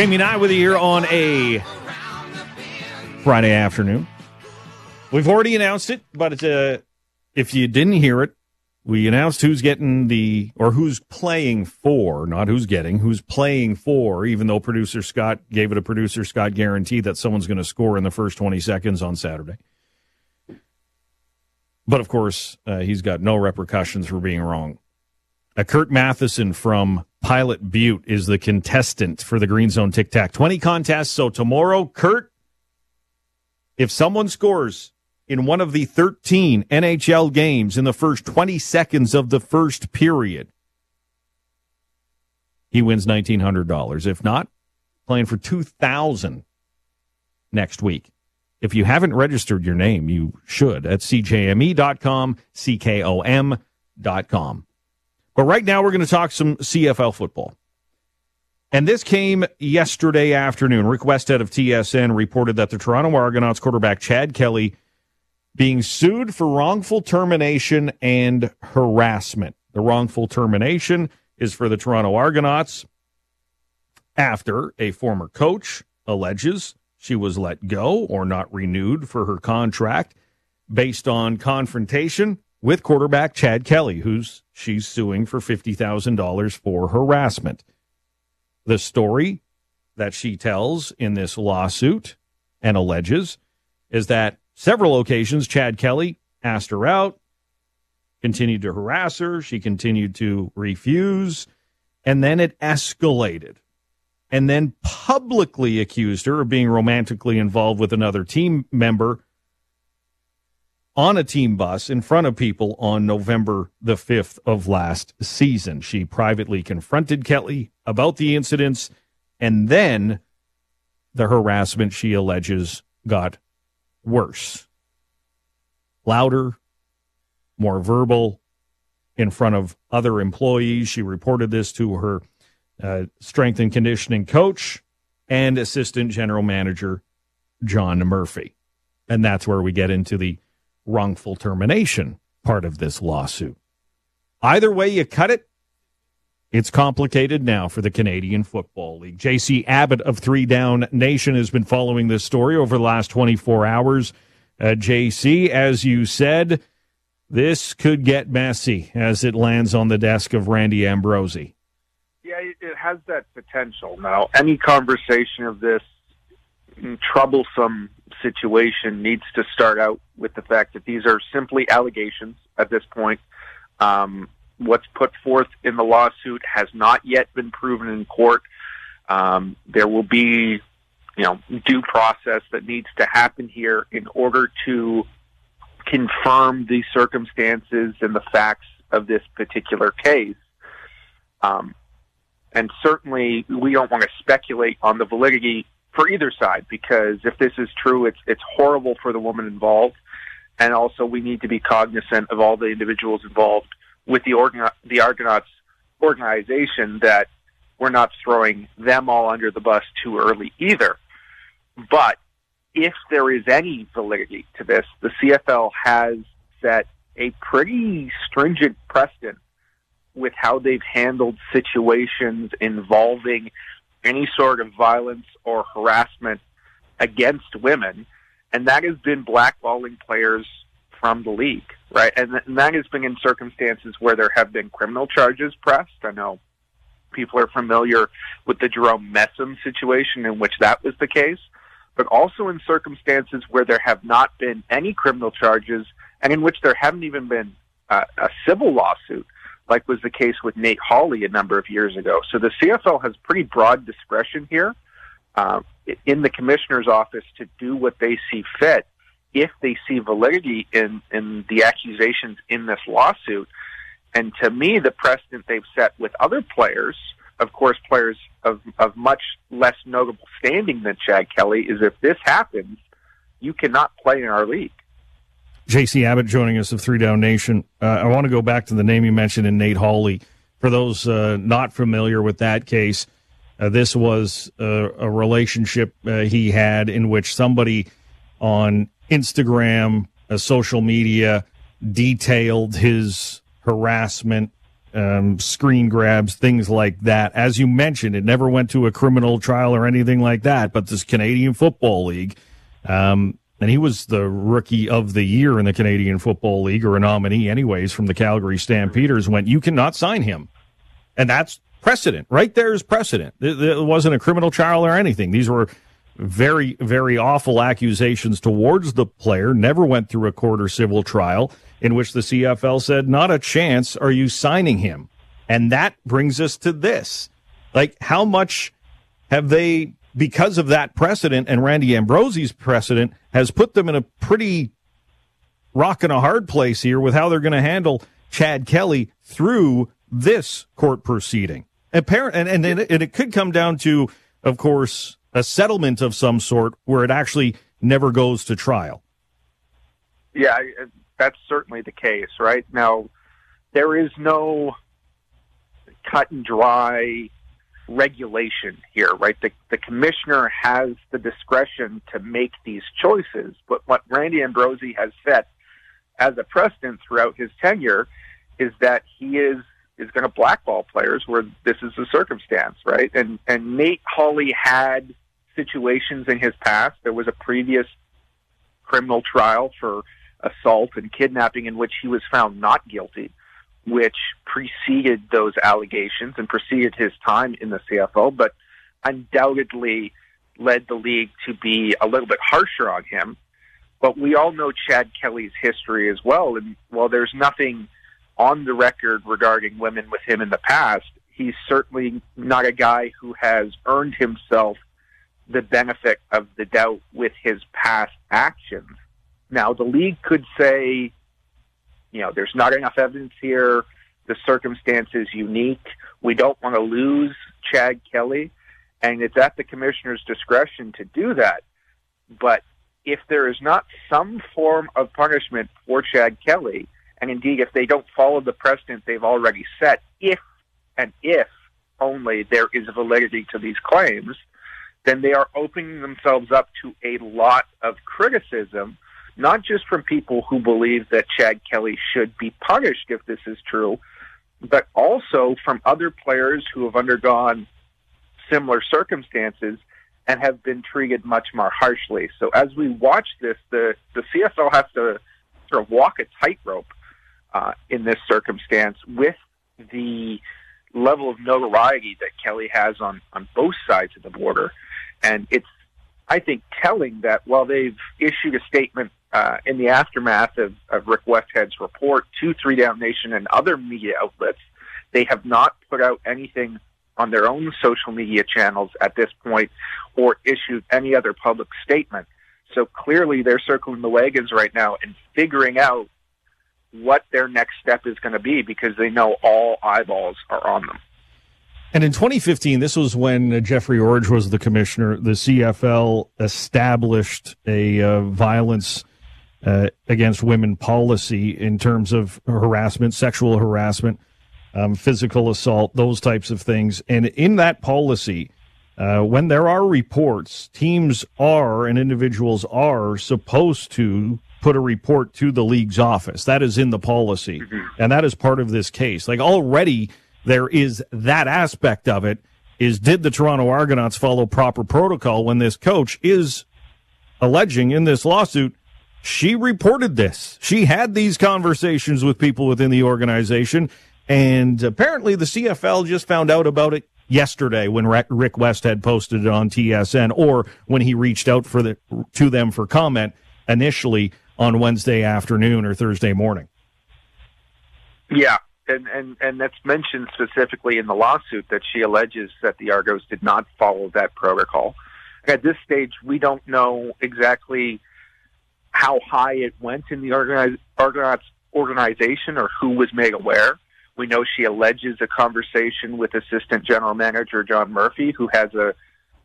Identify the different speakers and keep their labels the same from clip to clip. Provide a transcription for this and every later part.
Speaker 1: Jamie and I with you here on a Friday afternoon. We've already announced it, but uh, if you didn't hear it, we announced who's getting the or who's playing for, not who's getting, who's playing for. Even though producer Scott gave it a producer Scott guarantee that someone's going to score in the first twenty seconds on Saturday. But of course, uh, he's got no repercussions for being wrong. Uh, Kurt Matheson from Pilot Butte is the contestant for the Green Zone Tic Tac 20 contest. So tomorrow, Kurt, if someone scores in one of the 13 NHL games in the first 20 seconds of the first period, he wins $1,900. If not, playing for 2000 next week. If you haven't registered your name, you should at cjme.com, ckom.com. But right now, we're going to talk some CFL football. And this came yesterday afternoon. Rick Westhead of TSN reported that the Toronto Argonauts quarterback Chad Kelly being sued for wrongful termination and harassment. The wrongful termination is for the Toronto Argonauts after a former coach alleges she was let go or not renewed for her contract based on confrontation with quarterback Chad Kelly, who's she's suing for $50,000 for harassment. The story that she tells in this lawsuit and alleges is that several occasions Chad Kelly asked her out, continued to harass her, she continued to refuse, and then it escalated. And then publicly accused her of being romantically involved with another team member on a team bus in front of people on November the 5th of last season. She privately confronted Kelly about the incidents, and then the harassment she alleges got worse. Louder, more verbal, in front of other employees. She reported this to her uh, strength and conditioning coach and assistant general manager, John Murphy. And that's where we get into the wrongful termination part of this lawsuit. Either way you cut it, it's complicated now for the Canadian Football League. JC Abbott of Three Down Nation has been following this story over the last 24 hours. Uh, JC, as you said, this could get messy as it lands on the desk of Randy Ambrosie.
Speaker 2: Yeah, it has that potential. Now, any conversation of this troublesome situation needs to start out with the fact that these are simply allegations at this point. Um, what's put forth in the lawsuit has not yet been proven in court. Um, there will be, you know, due process that needs to happen here in order to confirm the circumstances and the facts of this particular case. Um, and certainly, we don't want to speculate on the validity for either side because if this is true, it's it's horrible for the woman involved, and also we need to be cognizant of all the individuals involved with the organ the Argonauts organization that we're not throwing them all under the bus too early either. But if there is any validity to this, the CFL has set a pretty stringent precedent with how they've handled situations involving any sort of violence or harassment against women, and that has been blackballing players from the league, right? And, and that has been in circumstances where there have been criminal charges pressed. I know people are familiar with the Jerome Messam situation in which that was the case, but also in circumstances where there have not been any criminal charges and in which there haven't even been uh, a civil lawsuit like was the case with Nate Holley a number of years ago. So the CFL has pretty broad discretion here uh, in the commissioner's office to do what they see fit if they see validity in, in the accusations in this lawsuit. And to me, the precedent they've set with other players, of course, players of, of much less notable standing than Chad Kelly, is if this happens, you cannot play in our league.
Speaker 1: JC Abbott joining us of Three Down Nation. Uh, I want to go back to the name you mentioned in Nate Holley. For those uh, not familiar with that case, uh, this was a, a relationship uh, he had in which somebody on Instagram, uh, social media, detailed his harassment um, screen grabs, things like that. As you mentioned, it never went to a criminal trial or anything like that. But this Canadian Football League, um, and he was the rookie of the year in the Canadian Football League, or a nominee, anyways, from the Calgary Stampeders. Went, you cannot sign him, and that's precedent. Right there is precedent. It wasn't a criminal trial or anything. These were very, very awful accusations towards the player. Never went through a court or civil trial in which the CFL said, not a chance are you signing him. And that brings us to this. Like, how much have they, because of that precedent and Randy Ambrosie's precedent, has put them in a pretty rock and a hard place here with how they're going to handle Chad Kelly through this court proceeding. Apparent, and, and, and it could come down to, of course, a settlement of some sort where it actually never goes to trial.
Speaker 2: Yeah, uh, that's certainly the case, right? Now, there is no cut and dry regulation here, right? The, the commissioner has the discretion to make these choices, but what Randy Ambrosie has set as a precedent throughout his tenure is that he is is going to blackball players where this is the circumstance, right? And and Nate Holley had situations in his past. There was a previous criminal trial for assault and kidnapping in which he was found not guilty, which preceded those allegations and preceded his time in the CFL, but undoubtedly led the league to be a little bit harsher on him. But we all know Chad Kelly's history as well. And while there's nothing on the record regarding women with him in the past, he's certainly not a guy who has earned himself the benefit of the doubt with his past actions. Now, the league could say, you know, there's not enough evidence here. The circumstance is unique. We don't want to lose Chad Kelly. And it's at the commissioner's discretion to do that. But if there is not some form of punishment for Chad Kelly, and indeed if they don't follow the precedent they've already set, if and if only there is validity to these claims, then they are opening themselves up to a lot of criticism not just from people who believe that Chad Kelly should be punished if this is true, but also from other players who have undergone similar circumstances and have been treated much more harshly. So as we watch this, the, the CFL has to sort of walk a tightrope uh, in this circumstance with the level of notoriety that Kelly has on, on both sides of the border. And it's, I think, telling that while they've issued a statement uh, in the aftermath of, of Rick Westhead's report to Three Down Nation and other media outlets, they have not put out anything on their own social media channels at this point or issued any other public statement. So clearly they're circling the wagons right now and figuring out what their next step is going to be because they know all eyeballs are on them.
Speaker 1: And in 2015, this was when Jeffrey Orridge was the commissioner. The CFL established a uh, violence uh, against women policy in terms of harassment, sexual harassment, um, physical assault, those types of things. And in that policy, uh, when there are reports, teams are and individuals are supposed to put a report to the league's office. That is in the policy. Mm-hmm. And that is part of this case. Like already there is that aspect of it is did the Toronto Argonauts follow proper protocol when this coach is alleging in this lawsuit she reported this. She had these conversations with people within the organization, and apparently the CFL just found out about it yesterday when Rick Westhead posted it on TSN, or when he reached out for the to them for comment initially on Wednesday afternoon or Thursday morning.
Speaker 2: Yeah, and and and that's mentioned specifically in the lawsuit that she alleges that the Argos did not follow that protocol. At this stage, we don't know exactly how high it went in the Argonauts organization or who was made aware. We know she alleges a conversation with Assistant General Manager John Murphy, who has a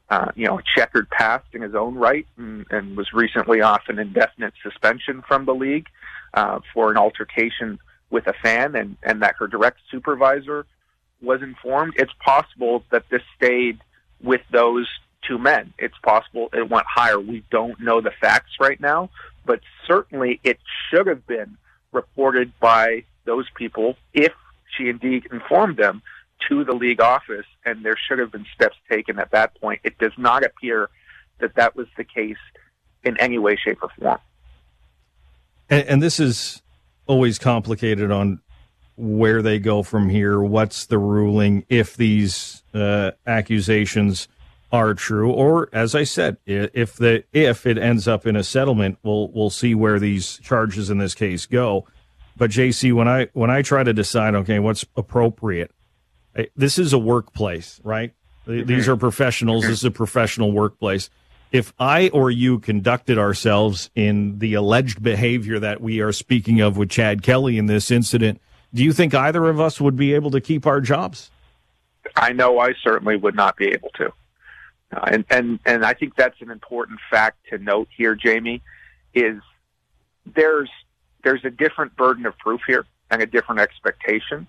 Speaker 2: uh, you know checkered past in his own right, and, and was recently off an indefinite suspension from the league uh, for an altercation with a fan, and and that her direct supervisor was informed. It's possible that this stayed with those two men. It's possible it went higher. We don't know the facts right now, but certainly it should have been reported by those people if she indeed informed them to the league office, and there should have been steps taken at that point. It does not appear that that was the case in any way, shape, or form.
Speaker 1: And, and this is always complicated on where they go from here. What's the ruling if these uh, accusations are true, or as I said, if the if it ends up in a settlement, we'll we'll see where these charges in this case go. But JC, when I when I try to decide, okay, what's appropriate, this is a workplace, right? Mm-hmm. These are professionals. Mm-hmm. This is a professional workplace. If I or you conducted ourselves in the alleged behavior that we are speaking of with Chad Kelly in this incident, do you think either of us would be able to keep our jobs?
Speaker 2: I know I certainly would not be able to. Uh, and, and, and I think that's an important fact to note here, Jamie, is there's, there's a different burden of proof here and a different expectation.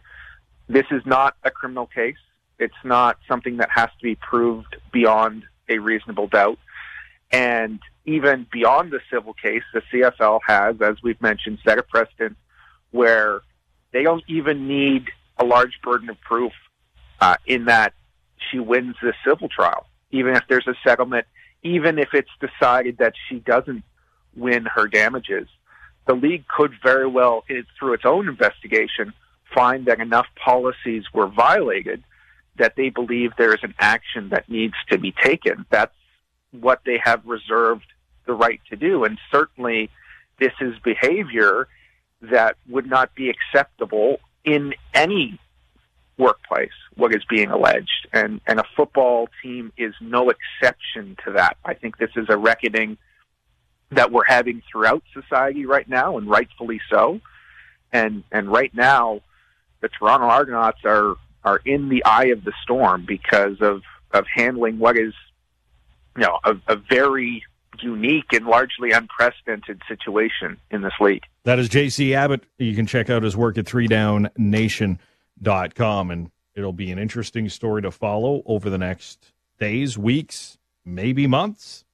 Speaker 2: This is not a criminal case. It's not something that has to be proved beyond a reasonable doubt. And even beyond the civil case, the CFL has, as we've mentioned, set a precedent where they don't even need a large burden of proof uh, in that she wins the civil trial even if there's a settlement, even if it's decided that she doesn't win her damages, the league could very well, through its own investigation, find that enough policies were violated that they believe there is an action that needs to be taken. That's what they have reserved the right to do. And certainly this is behavior that would not be acceptable in any workplace, what is being alleged. And, and a football team is no exception to that. I think this is a reckoning that we're having throughout society right now, and rightfully so. And, and right now, the Toronto Argonauts are, are in the eye of the storm because of, of handling what is, you know, a, a very unique and largely unprecedented situation in this league.
Speaker 1: That is JC Abbott. You can check out his work at Three Down Nation dot com and it'll be an interesting story to follow over the next days, weeks, maybe months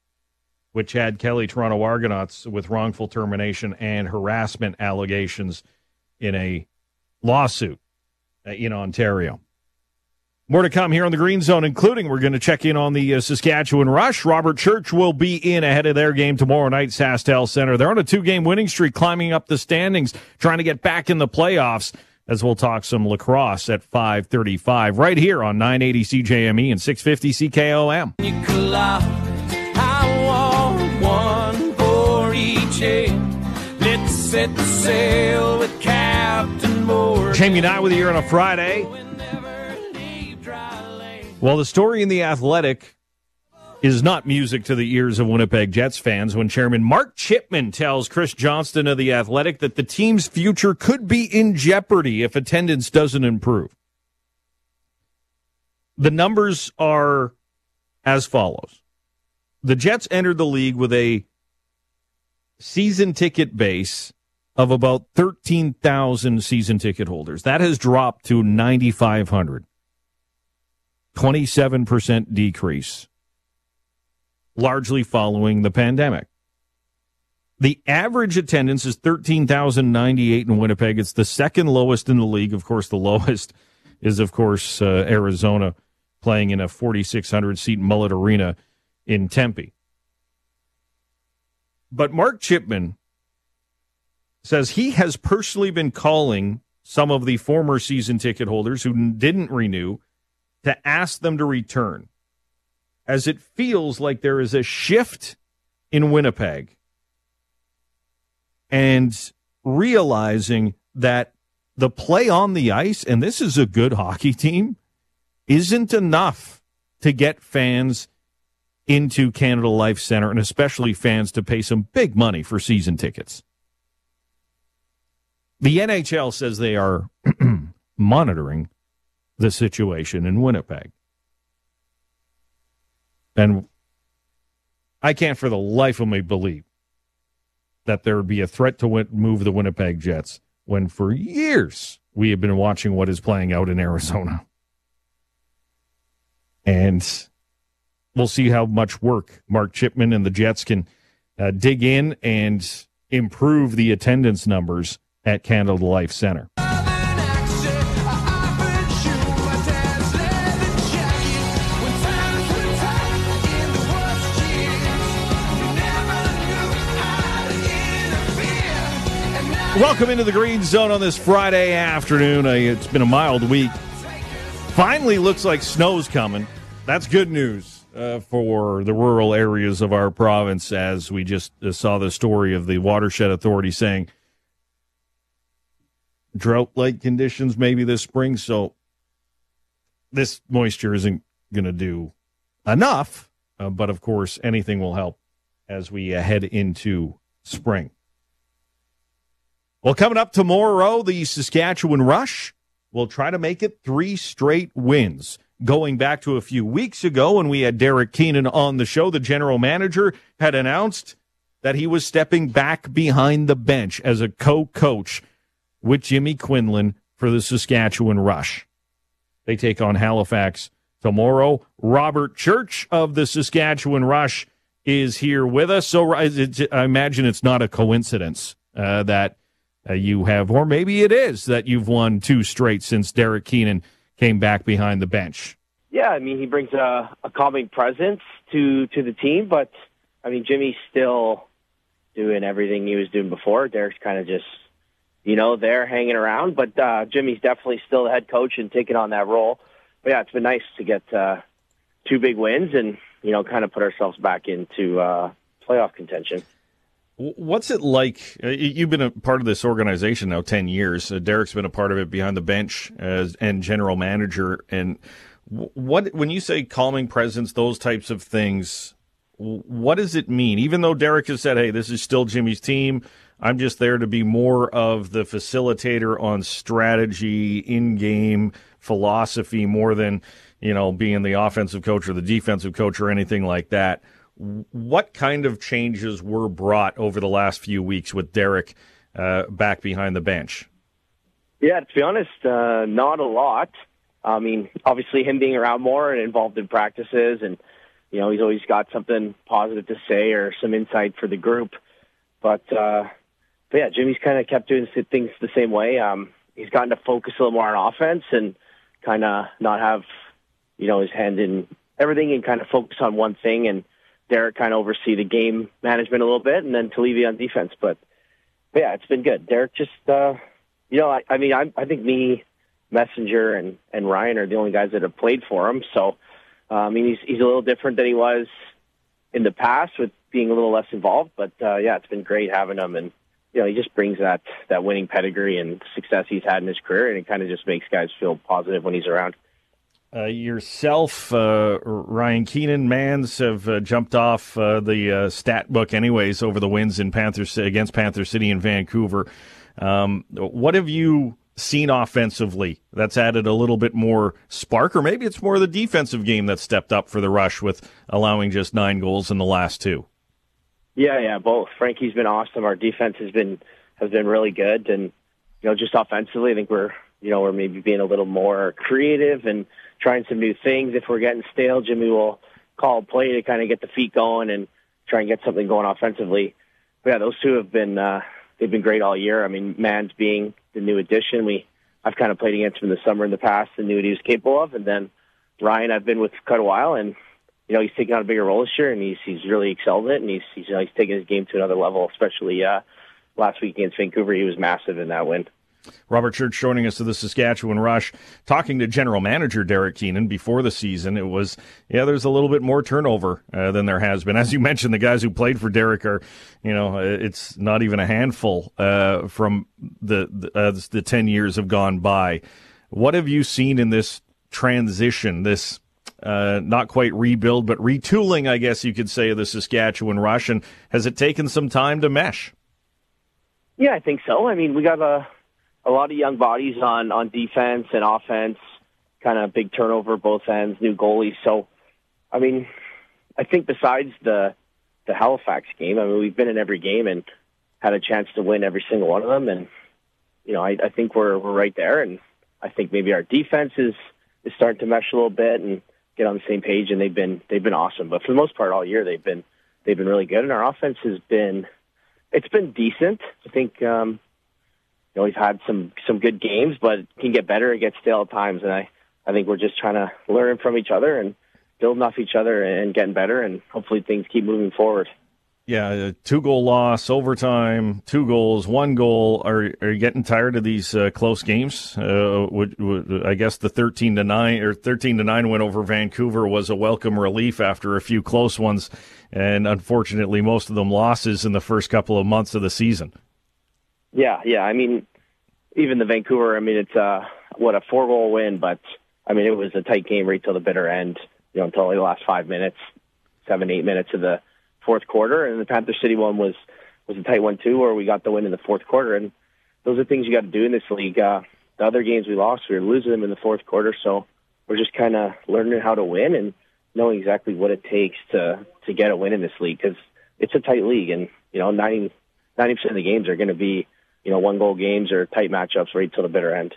Speaker 1: which had Kelly, Toronto Argonauts, with wrongful termination and harassment allegations in a lawsuit in Ontario. More to come here on the Green Zone, including we're going to check in on the uh, Saskatchewan Rush. Robert Church will be in ahead of their game tomorrow night, SaskTel Center. They're on a two game winning streak, climbing up the standings, trying to get back in the playoffs as we'll talk some lacrosse at 535 right here on 980 CJME and 650 CKOM. Jamie and I with you here on a Friday. Well, the story in the Athletic is not music to the ears of Winnipeg Jets fans when Chairman Mark Chipman tells Chris Johnston of The Athletic that the team's future could be in jeopardy if attendance doesn't improve. The numbers are as follows The Jets entered the league with a season ticket base of about 13,000 season ticket holders. That has dropped to 9,500. 27% decrease largely following the pandemic. The average attendance is 13,098 in Winnipeg. It's the second lowest in the league. Of course, the lowest is, of course, uh, Arizona playing in a 4,600 seat Mullet Arena in Tempe. But Mark Chipman says he has personally been calling some of the former season ticket holders who didn't renew to ask them to return as it feels like there is a shift in Winnipeg and realizing that the play on the ice, and this is a good hockey team, isn't enough to get fans into Canada Life Center and especially fans to pay some big money for season tickets. The NHL says they are monitoring the situation in Winnipeg. And I can't for the life of me believe that there would be a threat to win- move the Winnipeg Jets when for years we have been watching what is playing out in Arizona. And we'll see how much work Mark Chipman and the Jets can uh, dig in and improve the attendance numbers at Canada Life Center. Welcome into the Green Zone on this Friday afternoon. Uh, it's been a mild week. Finally, looks like snow's coming. That's good news uh, for the rural areas of our province, as we just uh, saw the story of the Watershed Authority saying drought like conditions maybe this spring. So, this moisture isn't going to do enough, uh, but of course, anything will help as we uh, head into spring. Well, coming up tomorrow, the Saskatchewan Rush will try to make it three straight wins. Going back to a few weeks ago when we had Derek Keenan on the show, the general manager had announced that he was stepping back behind the bench as a co coach with Jimmy Quinlan for the Saskatchewan Rush. They take on Halifax tomorrow. Robert Church of the Saskatchewan Rush is here with us. So I imagine it's not a coincidence uh, that uh, you have, or maybe it is that you've won two straight since Derek Keenan came back behind the bench.
Speaker 3: Yeah, I mean he brings a, a calming presence to to the team, but I mean Jimmy's still doing everything he was doing before. Derek's kind of just you know there hanging around, but uh, Jimmy's definitely still the head coach and taking on that role. But yeah, it's been nice to get uh, two big wins and you know kind of put ourselves back into uh, playoff contention.
Speaker 1: What's it like? Uh, you've been a part of this organization now ten years. Uh, Derek's been a part of it behind the bench as and general manager. And what when you say calming presence, those types of things, what does it mean? Even though Derek has said, "Hey, this is still Jimmy's team," I'm just there to be more of the facilitator on strategy, in-game philosophy, more than you know being the offensive coach or the defensive coach or anything like that what kind of changes were brought over the last few weeks with Derek uh, back behind the bench?
Speaker 3: Yeah, to be honest, uh, not a lot. I mean, obviously, him being around more and involved in practices, and you know, he's always got something positive to say or some insight for the group. But, uh, but yeah, Jimmy's kind of kept doing things the same way. Um, he's gotten to focus a little more on offense and kind of not have, you know, his hand in everything and kind of focus on one thing and Derek kind of oversee the game management a little bit, and then Talevi on defense. But, but yeah, it's been good. Derek just, uh, you know, I, I mean, I, I think me, Messenger, and and Ryan are the only guys that have played for him. So, uh, I mean, he's he's a little different than he was in the past with being a little less involved. But uh, yeah, it's been great having him, and you know, he just brings that that winning pedigree and success he's had in his career, and it kind of just makes guys feel positive when he's around.
Speaker 1: Uh, yourself, uh, Ryan Keenan, Manns have uh, jumped off uh, the uh, stat book, anyways, over the wins in Panther against Panther City and Vancouver. Um, what have you seen offensively that's added a little bit more spark, or maybe it's more the defensive game that stepped up for the Rush with allowing just nine goals in the last two?
Speaker 3: Yeah, yeah, both. Frankie's been awesome. Our defense has been has been really good, and you know, just offensively, I think we're you know we're maybe being a little more creative and trying some new things. If we're getting stale, Jimmy will call a play to kind of get the feet going and try and get something going offensively. But yeah, those two have been uh, they've been great all year. I mean, Manns being the new addition, we I've kind of played against him in the summer in the past and knew what he was capable of. And then Ryan, I've been with quite a while, and you know he's taking on a bigger role this year, and he's he's really excelled it, and he's he's, you know, he's taking his game to another level. Especially uh, last week against Vancouver, he was massive in that win.
Speaker 1: Robert Church joining us to the Saskatchewan Rush, talking to general manager Derek Keenan before the season. It was, yeah, there's a little bit more turnover uh, than there has been. As you mentioned, the guys who played for Derek are, you know, it's not even a handful uh, from the the, uh, the 10 years have gone by. What have you seen in this transition, this uh, not quite rebuild, but retooling, I guess you could say, of the Saskatchewan Rush? And has it taken some time to mesh?
Speaker 3: Yeah, I think so. I mean, we got a a lot of young bodies on on defense and offense. Kind of big turnover both ends, new goalies. So, I mean, I think besides the the Halifax game, I mean, we've been in every game and had a chance to win every single one of them. And you know, I, I think we're we're right there. And I think maybe our defense is is starting to mesh a little bit and get on the same page. And they've been they've been awesome. But for the most part, all year they've been they've been really good. And our offense has been it's been decent. I think um, you know, he's had some some good games, but can get better. It gets stale at times, and I I think we're just trying to learn from each other and building off each other and getting better, and hopefully things keep moving forward.
Speaker 1: Yeah, two goal loss, overtime, two goals, one goal. Are are you getting tired of these uh, close games? Uh, would, would, I guess the thirteen to nine or thirteen to nine win over Vancouver was a welcome relief after a few close ones, and unfortunately, most of them losses in the first couple of months of the season.
Speaker 3: Yeah, yeah. I mean, even the Vancouver. I mean, it's uh, what a four goal win, but I mean, it was a tight game right till the bitter end. You know, until the last five minutes, seven, eight minutes of the fourth quarter, and the Panther City one was was a tight one too, where we got the win in the fourth quarter. And those are things you got to do in this league. Uh, the other games we lost, we were losing them in the fourth quarter, so we're just kind of learning how to win and knowing exactly what it takes to to get a win in this league because it's a tight league, and you know, ninety ninety percent of the games are going to be you know one goal games or tight matchups right till the bitter end.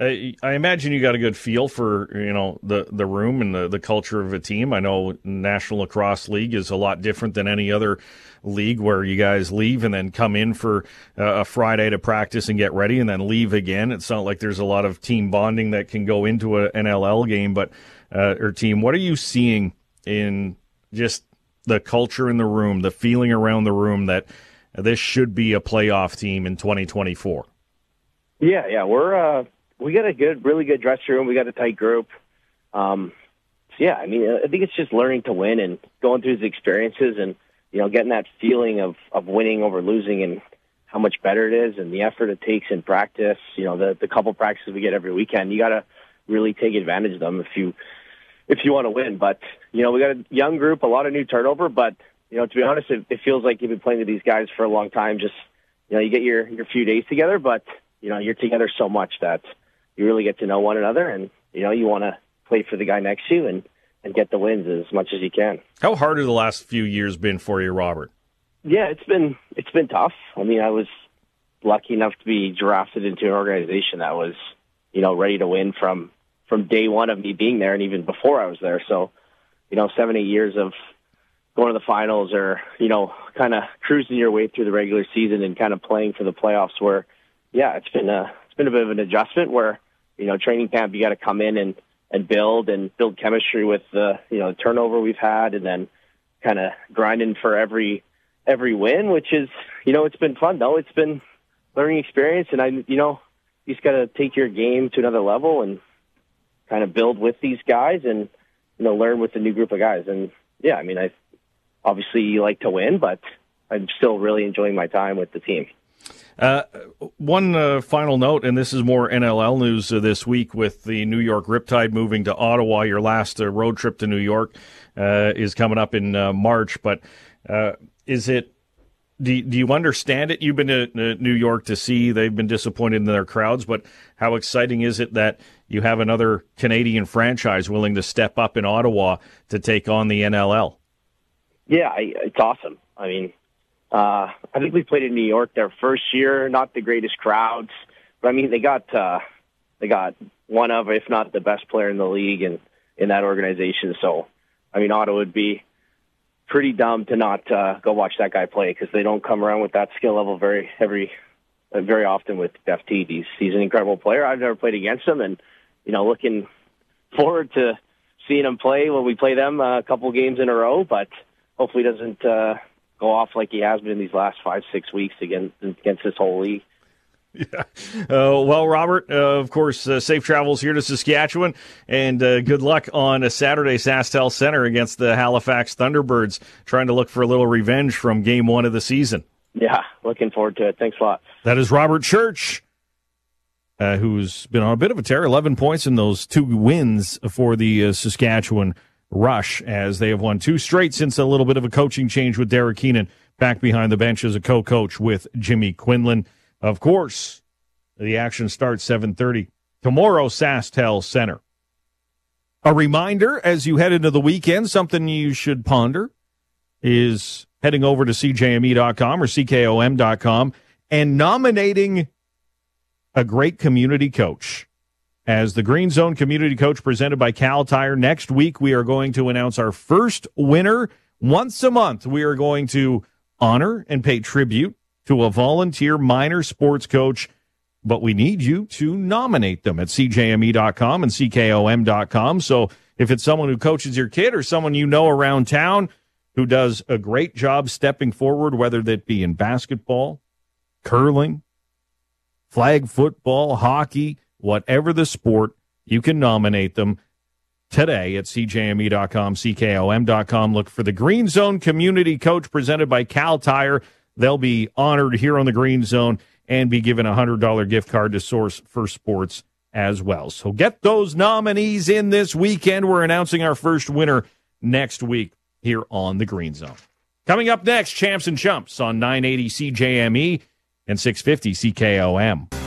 Speaker 1: I imagine you got a good feel for you know the the room and the, the culture of a team. I know National Lacrosse League is a lot different than any other league where you guys leave and then come in for a Friday to practice and get ready and then leave again. It's not like there's a lot of team bonding that can go into an NLL game, but uh, or team. What are you seeing in just the culture in the room, the feeling around the room that this should be a playoff team in 2024?
Speaker 3: Yeah, yeah, we're. Uh we got a good, really good dressing room. We got a tight group. Um, so yeah, I mean, I think it's just learning to win and going through the experiences and you know getting that feeling of of winning over losing and how much better it is and the effort it takes in practice. You know, the the couple practices we get every weekend. You got to really take advantage of them if you if you want to win. But you know, we got a young group, a lot of new turnover. But you know, to be honest, it, it feels like you've been playing with these guys for a long time. Just you know, you get your your few days together, but you know, you're together so much that you really get to know one another, and you know you want to play for the guy next to you and and get the wins as much as you can.
Speaker 1: How hard have the last few years been for you, Robert?
Speaker 3: Yeah, it's been it's been tough. I mean, I was lucky enough to be drafted into an organization that was you know ready to win from from day one of me being there, and even before I was there. So, you know, seven eight years of going to the finals or you know kind of cruising your way through the regular season and kind of playing for the playoffs where yeah it's been a it's been a bit of an adjustment where you know, training camp, you got to come in and, and build and build chemistry with the, you know, the turnover we've had and then kind of grinding for every, every win, which is, you know, it's been fun though. It's been learning experience and I, you know, you just got to take your game to another level and kind of build with these guys and, you know, learn with the new group of guys. And yeah, I mean, I obviously you like to win, but I'm still really enjoying my time with the team.
Speaker 1: Uh, one uh, final note, and this is more NLL news uh, this week with the New York Riptide moving to Ottawa. Your last uh, road trip to New York uh, is coming up in March, but is it? Do, do you understand it? You've been to New York to see. They've been disappointed in their crowds, but how exciting is it that you have another Canadian franchise willing to step up in Ottawa to take on the NLL?
Speaker 3: Yeah, I, it's awesome. I mean, uh, I think we played in New York their first year, not the greatest crowds, but I mean they got uh, they got one of, if not the best player in the league, and in, that organization. So, I mean, Ottawa would be pretty dumb to not uh, go watch that guy play because they don't come around with that skill level very every uh, very often with FT. He's he's an incredible player. I've never played against him, and you know, looking forward to seeing him play when we play them uh, a couple games in a row. But hopefully, doesn't uh, go off like he has been in these last five six weeks against against this whole league.
Speaker 1: Yeah. Uh, well, Robert, uh, of course, uh, safe travels here to Saskatchewan, and uh, good luck on a Saturday SaskTel Center against the Halifax Thunderbirds, trying to look for a little revenge from Game One of the season.
Speaker 3: Yeah, looking forward to it. Thanks a lot.
Speaker 1: That is Robert Church. Uh, who's been on a bit of a tear, 11 points in those two wins for the uh, Saskatchewan rush as they have won two straight since a little bit of a coaching change with Derek Keenan back behind the bench as a co-coach with Jimmy Quinlan. Of course, the action starts 7:30 tomorrow SaskTel Center. A reminder as you head into the weekend, something you should ponder is heading over to cjme.com or ckom.com and nominating a great community coach as the Green Zone Community Coach presented by Kal Tire. Next week, we are going to announce our first winner. Once a month, we are going to honor and pay tribute to a volunteer minor sports coach, but we need you to nominate them at cjme.com and ckom.com. So if it's someone who coaches your kid or someone you know around town who does a great job stepping forward, whether that be in basketball, curling, flag football, hockey, whatever the sport, you can nominate them today at cjme.com, ckom.com. Look for the Green Zone Community Coach presented by Kal Tire. They'll be honored here on the Green Zone and be given a $100 gift card to Source for Sports as well. So get those nominees in this weekend. We're announcing our first winner next week here on the Green Zone. Coming up next, Champs and Chumps on 980 CJME and 650 CKOM.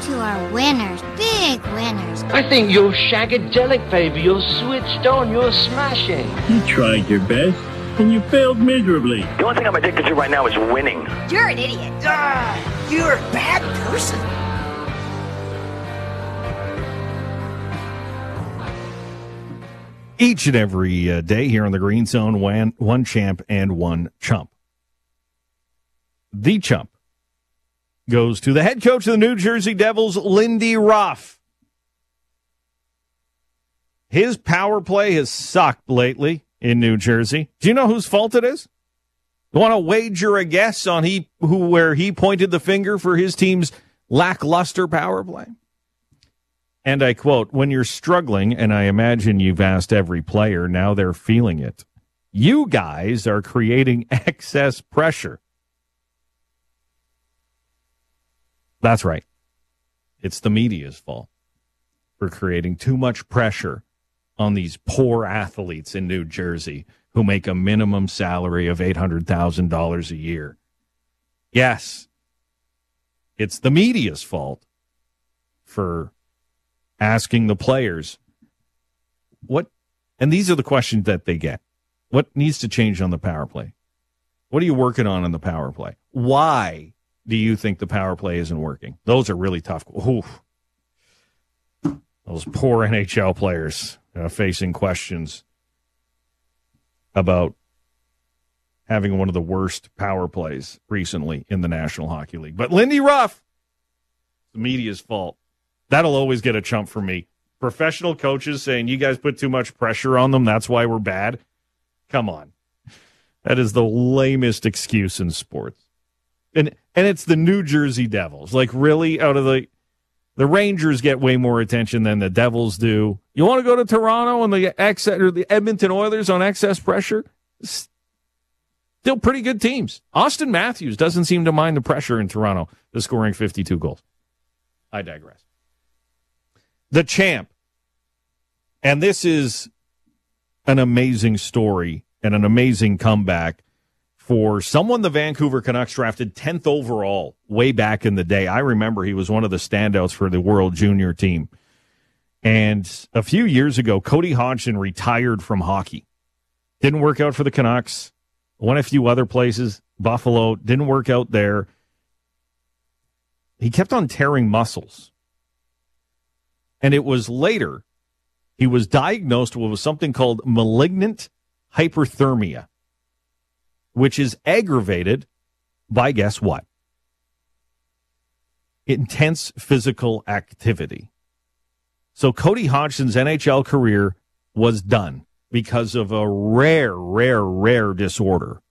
Speaker 4: You two are winners, big winners.
Speaker 5: I think you're shagadelic, baby. You're switched on. You're smashing.
Speaker 6: You tried your best, and you failed miserably.
Speaker 7: The only thing I'm addicted to right now is winning.
Speaker 4: You're an idiot.
Speaker 8: Ah, you're a bad person.
Speaker 1: Each and every uh, day here on the Green Zone, one, one champ and one chump. The chump goes to the head coach of the New Jersey Devils, Lindy Ruff. His power play has sucked lately in New Jersey. Do you know whose fault it is? Want to wager a guess on he who where he pointed the finger for his team's lackluster power play? And I quote, when you're struggling, and I imagine you've asked every player, now they're feeling it. You guys are creating excess pressure. That's right. It's the media's fault for creating too much pressure on these poor athletes in New Jersey who make a minimum salary of $800,000 a year. Yes, it's the media's fault for asking the players what, and these are the questions that they get. What needs to change on the power play? What are you working on in the power play? Why do you think the power play isn't working? Those are really tough. Oof. Those poor NHL players uh, facing questions about having one of the worst power plays recently in the National Hockey League. But Lindy Ruff, the media's fault. That'll always get a chump for me. Professional coaches saying you guys put too much pressure on them. That's why we're bad. Come on. That is the lamest excuse in sports. And and it's the New Jersey Devils. Like really out of the the Rangers get way more attention than the Devils do. You want to go to Toronto and the ex or the Edmonton Oilers on excess pressure? Still pretty good teams. Auston Matthews doesn't seem to mind the pressure in Toronto, the scoring 52 goals. I digress. The champ. And this is an amazing story and an amazing comeback for someone the Vancouver Canucks drafted 10th overall way back in the day. I remember he was one of the standouts for the World Junior team. And a few years ago, Cody Hodgson retired from hockey. Didn't work out for the Canucks. Went a few other places. Buffalo didn't work out there. He kept on tearing muscles. And it was later he was diagnosed with something called malignant hyperthermia which is aggravated by guess what? Intense physical activity. So Cody Hodgson's NHL career was done because of a rare, rare, rare disorder.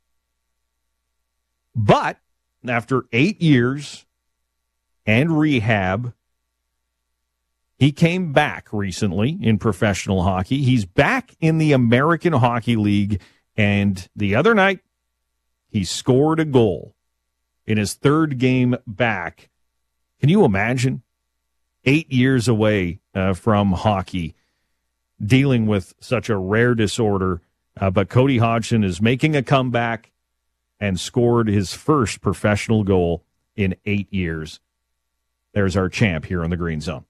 Speaker 1: But after eight years and rehab, he came back recently in professional hockey. He's back in the American Hockey League. And the other night, he scored a goal in his third game back. Can you imagine? Eight years away uh, from hockey, dealing with such a rare disorder. Uh, but Cody Hodgson is making a comeback and scored his first professional goal in eight years. There's our champ here on the Green Zone.